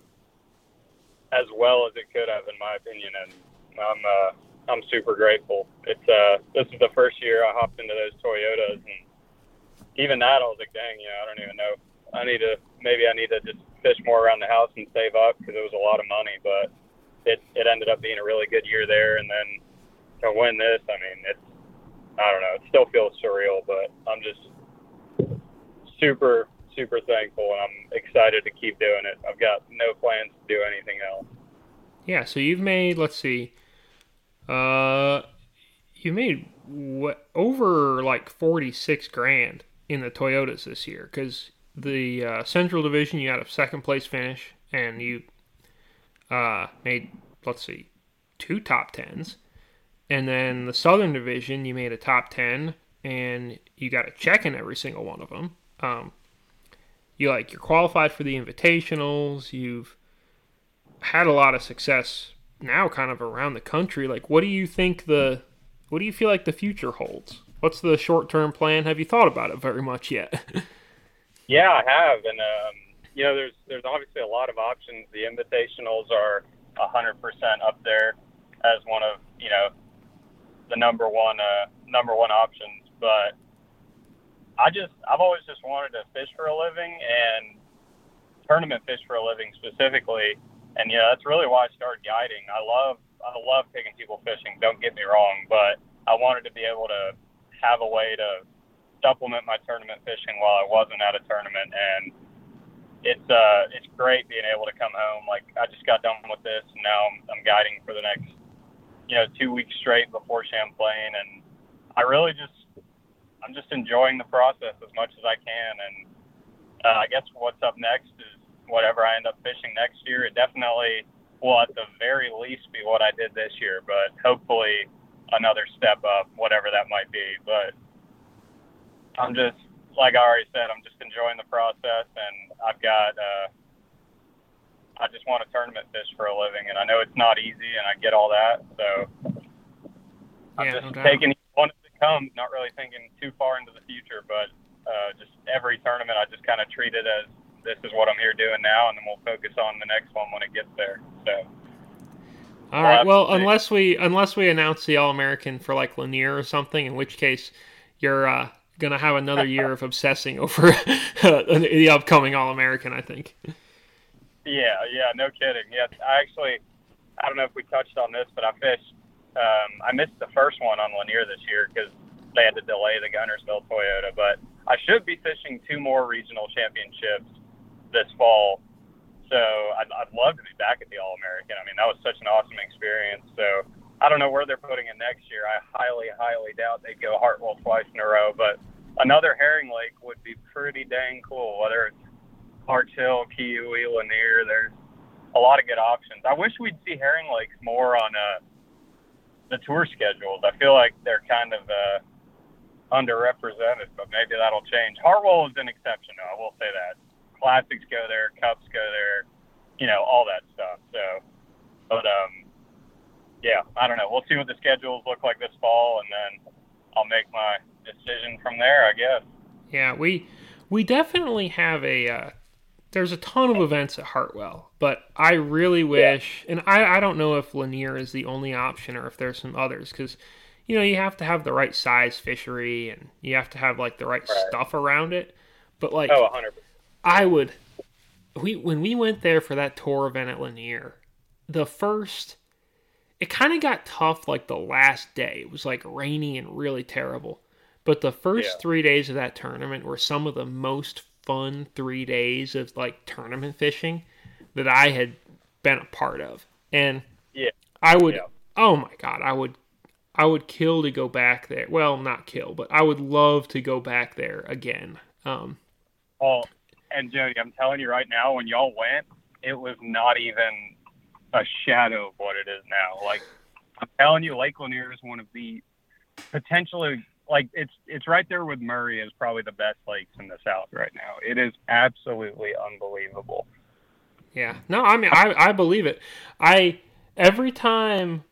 as well as it could have, in my opinion, and I'm uh, I'm super grateful. It's uh, this is the first year I hopped into those Toyotas, and even that I was like, dang, you know, I don't even know. I need to maybe I need to just fish more around the house and save up because it was a lot of money, but it it ended up being a really good year there, and then to win this, I mean, it's I don't know, it still feels surreal, but I'm just super super thankful and I'm excited to keep doing it. I've got no plans to do anything else.
Yeah, so you've made let's see, uh, you made what over like forty six grand in the Toyotas this year because the uh, Central Division you had a second place finish and you uh, made let's see two top tens, and then the Southern Division you made a top ten and you got a check in every single one of them. Um, you like you're qualified for the invitationals. You've had a lot of success now kind of around the country. Like what do you think the what do you feel like the future holds? What's the short-term plan? Have you thought about it very much yet? [LAUGHS]
Yeah, I have, and um, you know, there's there's obviously a lot of options. The invitationals are hundred percent up there as one of you know the number one uh, number one options. But I just I've always just wanted to fish for a living and tournament fish for a living specifically. And yeah, that's really why I started guiding. I love I love taking people fishing. Don't get me wrong, but I wanted to be able to have a way to supplement my tournament fishing while I wasn't at a tournament. And it's uh it's great being able to come home. Like I just got done with this, and now I'm, I'm guiding for the next you know two weeks straight before Champlain, and I really just I'm just enjoying the process as much as I can. And uh, I guess what's up next is whatever I end up fishing next year. It definitely will at the very least be what I did this year, but hopefully another step up, whatever that might be. But I'm just like I already said, I'm just enjoying the process, and I've got. Uh, I just want to tournament fish for a living, and I know it's not easy, and I get all that. So I'm
Yeah,
just
no
taking one as it comes, not really thinking too far into the future, but uh, just every tournament, I just kind of treat it as this is what I'm here doing now, and then we'll focus on the next one when it gets there. So
All right. Well, unless we unless we announce the All American for like Lanier or something, in which case you're uh, gonna have another [LAUGHS] year of obsessing over [LAUGHS] the upcoming All American. I think.
Yeah, yeah, no kidding. Yes, I actually, I don't know if we touched on this, but I fished. Um, I missed the first one on Lanier this year because they had to delay the Guntersville Toyota. But I should be fishing two more regional championships this fall. So I'd, I'd love to be back at the All American. I mean, that was such an awesome experience. So I don't know where they're putting it next year. I highly, highly doubt they'd go Hartwell twice in a row, but another herring lake would be pretty dang cool. Whether it's Arch Hill, Keowee, Lanier, there's a lot of good options. I wish we'd see herring lakes more on uh, the tour schedules. I feel like they're kind of uh, underrepresented, but maybe that'll change. Hartwell is an exception, though. I will say that. Classics go there, Cups go there, you know, all that stuff. So, but um, yeah, I don't know. We'll see what the schedules look like this fall, and then I'll make my decision from there, I guess.
Yeah, we we definitely have a. Uh, there's a ton of events at Hartwell, but I really wish, yeah. and I I don't know if Lanier is the only option or if there's some others because. You know, you have to have the right size fishery and you have to have like the right, right. stuff around it. But like,
oh, 100%.
I would we when we went there for that tour event at Lanier, the first it kind of got tough like the last day. It was like rainy and really terrible. But the first yeah. three days of that tournament were some of the most fun three days of like tournament fishing that I had been a part of. And
yeah,
I would, yeah. oh my God, I would, I would kill to go back there. Well, not kill, but I would love to go back there again. Um,
oh, and Jody, I'm telling you right now, when y'all went, it was not even a shadow of what it is now. Like I'm telling you, Lake Lanier is one of the potentially like it's it's right there with Murray is probably the best lakes in the South right now. It is absolutely unbelievable.
Yeah. No, I mean I I believe it. I every time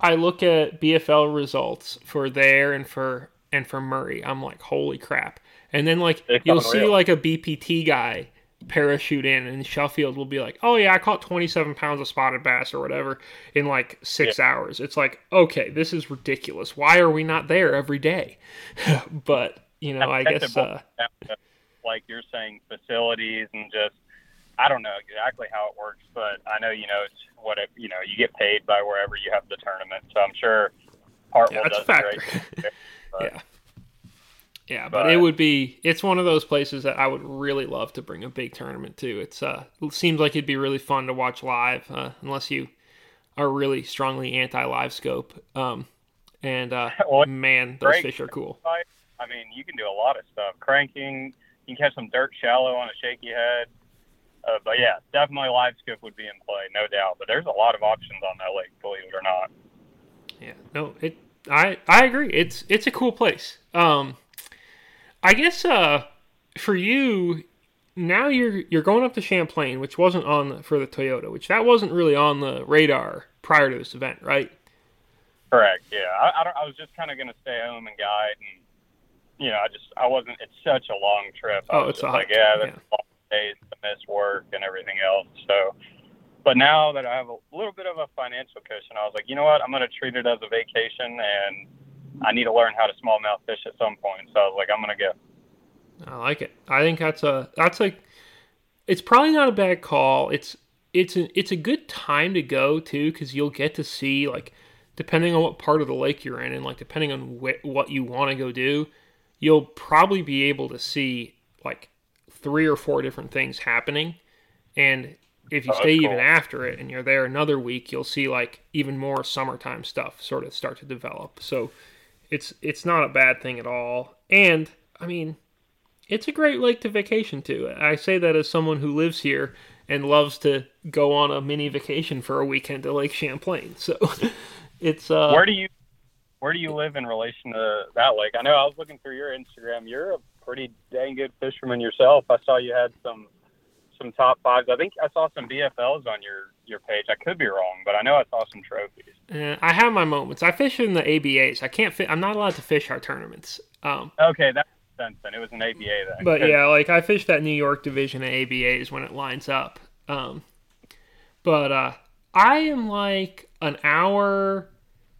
I look at BFL results for there and for and for Murray, I'm like, holy crap. And then like it's you'll see like a BPT guy parachute in, and Shuffield will be like, "Oh yeah, I caught 27 pounds of spotted bass or whatever in like six yeah. hours." It's like, okay, this is ridiculous. Why are we not there every day? [LAUGHS] but you know, I, I guess uh,
like you're saying, facilities and just I don't know exactly how it works, but I know you know it's what it, you know you get paid by wherever you have the tournament. So I'm sure Hartwell yeah, does great. [LAUGHS]
yeah. Yeah, but, but, it would be it's one of those places that I would really love to bring a big tournament to. It's uh it seems like it'd be really fun to watch live, uh, unless you are really strongly anti live scope. Um and uh [LAUGHS] well, man, those fish are cool.
I mean, you can do a lot of stuff. Cranking, you can catch some dirt shallow on a shaky head. Uh, but yeah, definitely live scope would be in play, no doubt. But there's a lot of options on that lake, believe it or not.
Yeah, no, it I I agree. It's it's a cool place. Um I guess uh, for you now you're you're going up to Champlain, which wasn't on the, for the Toyota, which that wasn't really on the radar prior to this event, right?
Correct. Yeah, I, I, I was just kind of going to stay home and guide, and you know, I just I wasn't. It's such a long trip. I
oh, it's
like yeah, there's yeah. long days to miss work and everything else. So, but now that I have a little bit of a financial cushion, I was like, you know what, I'm going to treat it as a vacation and I need to learn how to smallmouth fish at some point. So I was like, I'm gonna go.
I like it. I think that's a that's like it's probably not a bad call. It's it's a, it's a good time to go too because you'll get to see like depending on what part of the lake you're in and like depending on wh- what you want to go do, you'll probably be able to see like three or four different things happening. And if you oh, stay cool. even after it and you're there another week, you'll see like even more summertime stuff sort of start to develop. So it's it's not a bad thing at all. And I mean, it's a great lake to vacation to. I say that as someone who lives here and loves to go on a mini vacation for a weekend to Lake Champlain. So [LAUGHS] it's uh
Where do you where do you live in relation to that lake? I know I was looking through your Instagram. You're a pretty dang good fisherman yourself. I saw you had some some top fives. I think I saw some BFLs on your your page. I could be wrong, but I know I saw some trophies.
Uh, I have my moments. I fish in the ABAs. I can't fit. I'm not allowed to fish our tournaments. Um,
okay, that makes sense. Then it was an ABA then.
But yeah, like I fished that New York division of ABAs when it lines up. Um, but uh, I am like an hour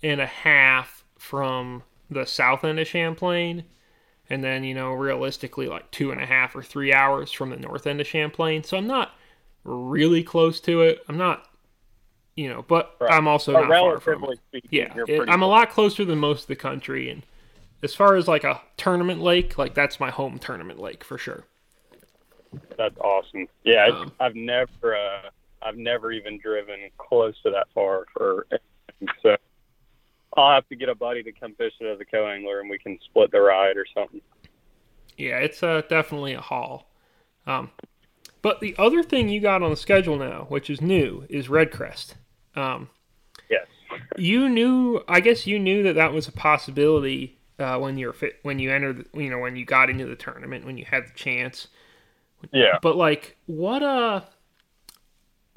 and a half from the south end of Champlain and then you know realistically like two and a half or three hours from the north end of champlain. So i'm not really close to it. I'm not you know but right. i'm also not far from it. speaking, yeah it, i'm a lot closer than most of the country. And as far as like a tournament lake like that's my home tournament lake for sure.
That's awesome. Yeah um, i've never uh, i've never even driven close to that far for so I'll have to get a buddy to come fish it as a co-angler, and we can split the ride or something.
Yeah, it's uh, definitely a haul. Um, but the other thing you got on the schedule now, which is new, is Redcrest. Um,
Yes.
you knew, I guess you knew that that was a possibility uh, when you're fit, when you entered, you know, when you got into the tournament, when you had the chance.
Yeah.
But like, what uh,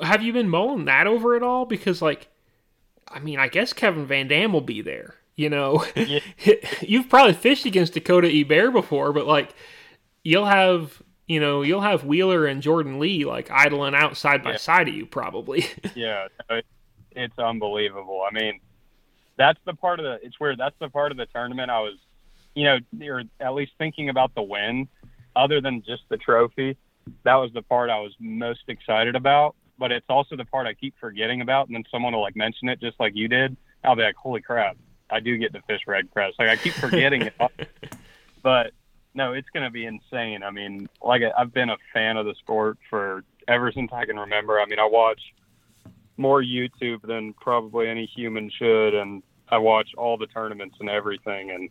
have you been mulling that over at all? Because like, I mean, I guess Kevin VanDam will be there. You know,
Yeah. [LAUGHS]
you've probably fished against Dakota E. Bear before, but like, you'll have. You know, you'll have Wheeler and Jordan Lee like idling out side by
Yeah.
side of you, probably. [LAUGHS]
Yeah, it's unbelievable. I mean, that's the part of the. It's weird. That's the part of the tournament I was, you know, or at least thinking about the win, other than just the trophy. That was the part I was most excited about. But it's also the part I keep forgetting about, and then someone will like mention it, just like you did. I'll be like, "Holy crap! I do get to fish Redcrest." Like I keep forgetting it, [LAUGHS] but no, it's going to be insane. I mean, like I've been a fan of the sport for ever since I can remember. I mean, I watch more YouTube than probably any human should, and I watch all the tournaments and everything. And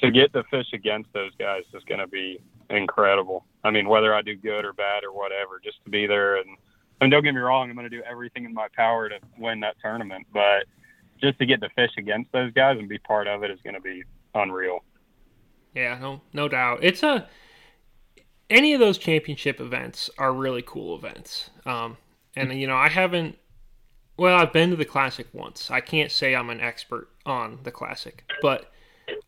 to get to fish against those guys is going to be incredible. I mean, whether I do good or bad or whatever, just to be there and. I mean, don't get me wrong. I'm going to do everything in my power to win that tournament, but just to get to fish against those guys and be part of it is going to be unreal.
Yeah, no, no doubt. It's a any of those championship events are really cool events. Um, and you know, I haven't. Well, I've been to the classic once. I can't say I'm an expert on the classic, but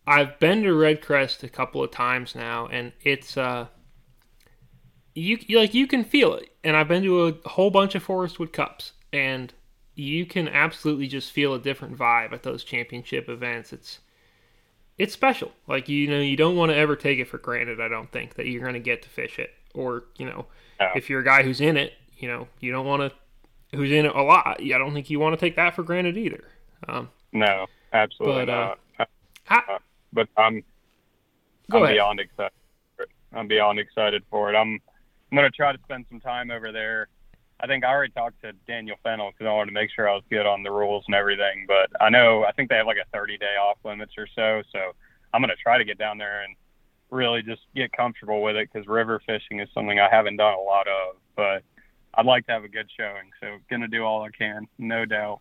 I've been to Redcrest a couple of times now, and it's uh, you you- like you can feel it. And I've been to a whole bunch of Forrest Wood Cups, and you can absolutely just feel a different vibe at those championship events. It's it's special. Like you know, you don't want to ever take it for granted. I don't think that you're going to get to fish it, or you know,
No.
if you're a guy who's in it, you know, you don't want to who's in it a lot. I don't think you want to take that for granted either. Um,
No, absolutely
But, uh,
not.
how,
but I'm I'm
ahead.
beyond excited. For it. I'm beyond excited for it. I'm I'm gonna try to spend some time over there. I think I already talked to Daniel Fennel because I wanted to make sure I was good on the rules and everything. But I know I think they have like a 30 day off limits or so. So I'm gonna try to get down there and really just get comfortable with it because river fishing is something I haven't done a lot of. But I'd like to have a good showing. So gonna do all I can, no doubt.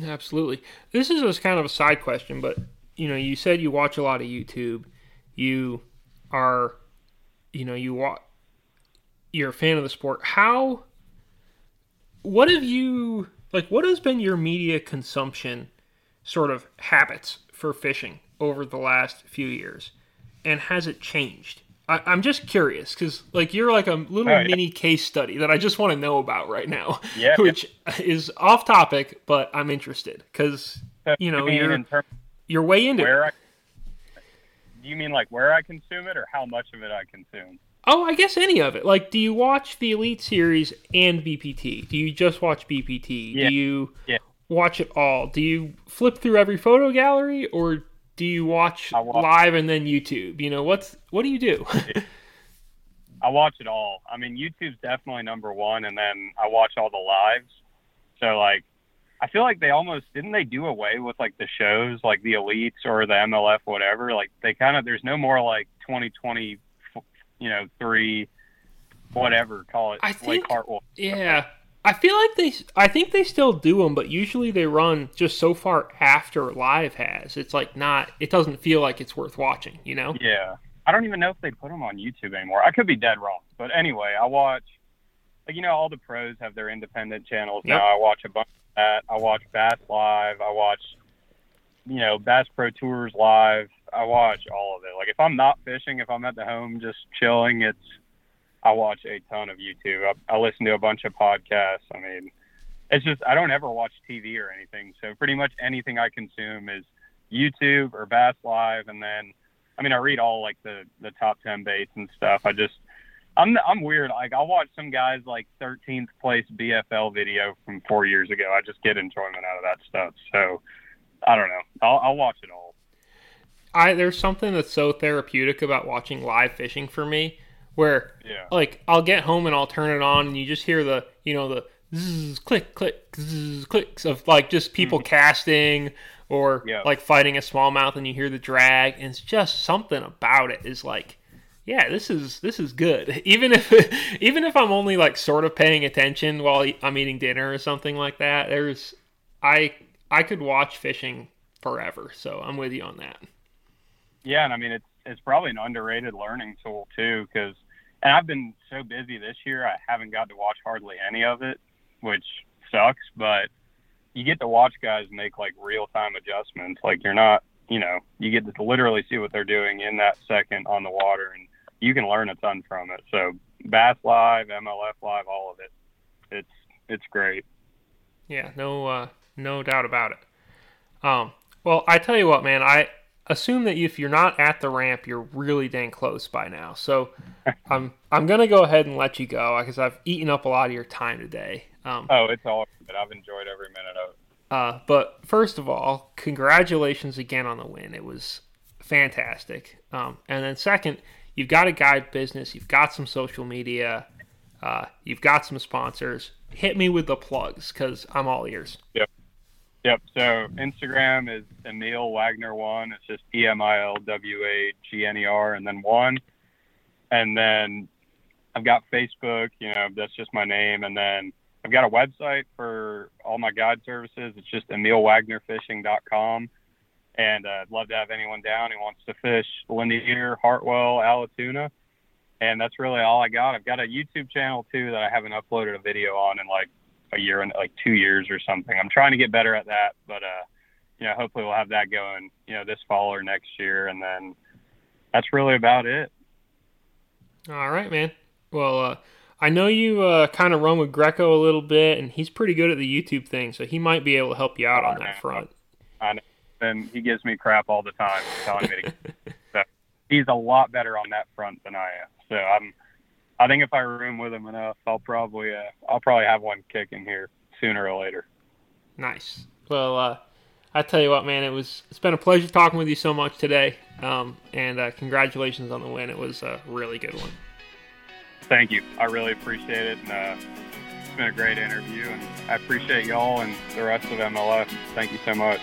Absolutely. This is just kind of a side question, but you know, you said you watch a lot of YouTube. You are, you know, you watch. You're a fan of the sport. How? What have you like? What has been your media consumption sort of habits for fishing over the last few years, and has it changed? I, I'm just curious because, like, you're like a little
Oh, yeah.
mini case study that I just want to know about right now.
Yeah. [LAUGHS]
which is off topic, but I'm interested because
So, uh,
You know,
in terms
you're way into it.
I do you mean like where I consume it or how much of it I consume?
Oh, I guess any of it. Like, do you watch the Elite Series and BPT? Do you just watch BPT?
Yeah.
Do you
Yeah.
watch it all? Do you flip through every photo gallery, or do you watch
watch-
live and then YouTube? You know, what's what do you do? [LAUGHS]
I watch it all. I mean, YouTube's definitely number one, and then I watch all the lives. So like, I feel like they almost didn't they do away with like the shows, like the elites or the MLF, whatever. Like they kind of there's no more like 2020, you know, three, whatever call it,
I think- yeah, I feel like they. I think they still do them, but usually they run just so far after live has. It's like not. It doesn't feel like it's worth watching. You know.
Yeah. I don't even know if they put them on YouTube anymore. I could be dead wrong. But anyway, I watch, like, you know, all the pros have their independent channels
Yep.
now. I watch a bunch of that. I watch Bass Live. I watch, you know, Bass Pro Tours Live. I watch all of it. Like, if I'm not fishing, if I'm at the home just chilling, it's, I watch a ton of YouTube. I, I listen to a bunch of podcasts. I mean, it's just, I don't ever watch TV or anything. So pretty much anything I consume is YouTube or Bass Live. And then, I mean, I read all like the the top ten baits and stuff. I just, I'm I'm weird. Like I'll watch some guys like 13th place BFL video from four years ago. I just get enjoyment out of that stuff. So I don't know. I'll I'll watch it all.
I there's something that's so therapeutic about watching live fishing for me, where
Yeah.
like I'll get home and I'll turn it on and you just hear the you know the zzz, click, click, zzz, clicks of like just people
Mm-hmm.
casting or
Yeah.
like fighting a smallmouth and you hear the drag and it's just something about it is like yeah this is this is good [LAUGHS] even if [LAUGHS] even if i'm only like sort of paying attention while i'm eating dinner or something like that there's i i could watch fishing forever so i'm with you on that
Yeah, and I mean it's it's probably an underrated learning tool too, because and I've been so busy this year, I haven't got to watch hardly any of it, which sucks. But you get to watch guys make like real time adjustments. Like you're not, you know, you get to literally see what they're doing in that second on the water, and you can learn a ton from it. So Bass Live, MLF Live, all of it, it's it's great.
Yeah, no, uh, no doubt about it. Um, well, I tell you what, man, I assume that if you're not at the ramp, you're really dang close by now. So, I'm I'm gonna go ahead and let you go because I've eaten up a lot of your time today. Um,
Oh, it's all good. I've enjoyed every minute of it.
uh, but first of all, congratulations again on the win. It was fantastic. Um, and then second, you've got a guide business, you've got some social media, uh, you've got some sponsors. Hit me with the plugs because I'm all ears.
Yep. So Instagram is Emil Wagner one. It's just E M I L W A G N E R and then one. And then I've got Facebook. You know, that's just my name. And then I've got a website for all my guide services. It's just EmilWagnerFishing.com. And uh, I'd love to have anyone down who wants to fish Lanier, Hartwell, Allatoona. And that's really all I got. I've got a YouTube channel too that I haven't uploaded a video on in like a year and like two years or something. I'm trying to get better at that, but uh, you know, hopefully we'll have that going, you know, this fall or next year, and then that's really about it.
All right, man. Well, uh, I know you uh, kind of run with Greco a little bit, and he's pretty good at the YouTube thing, so he might be able to help you out on that front.
And he gives me crap all the time, telling me to. [LAUGHS] so he's a lot better on that front than I am. So I'm. I think if I room with him enough, I'll probably uh, I'll probably have one kicking here sooner or later.
Nice. Well, uh, I tell you what, man, it was it's been a pleasure talking with you so much today, um, and uh, congratulations on the win. It was a really good one.
Thank you. I really appreciate it, and uh, it's been a great interview, and I appreciate y'all and the rest of MLF. Thank you so much.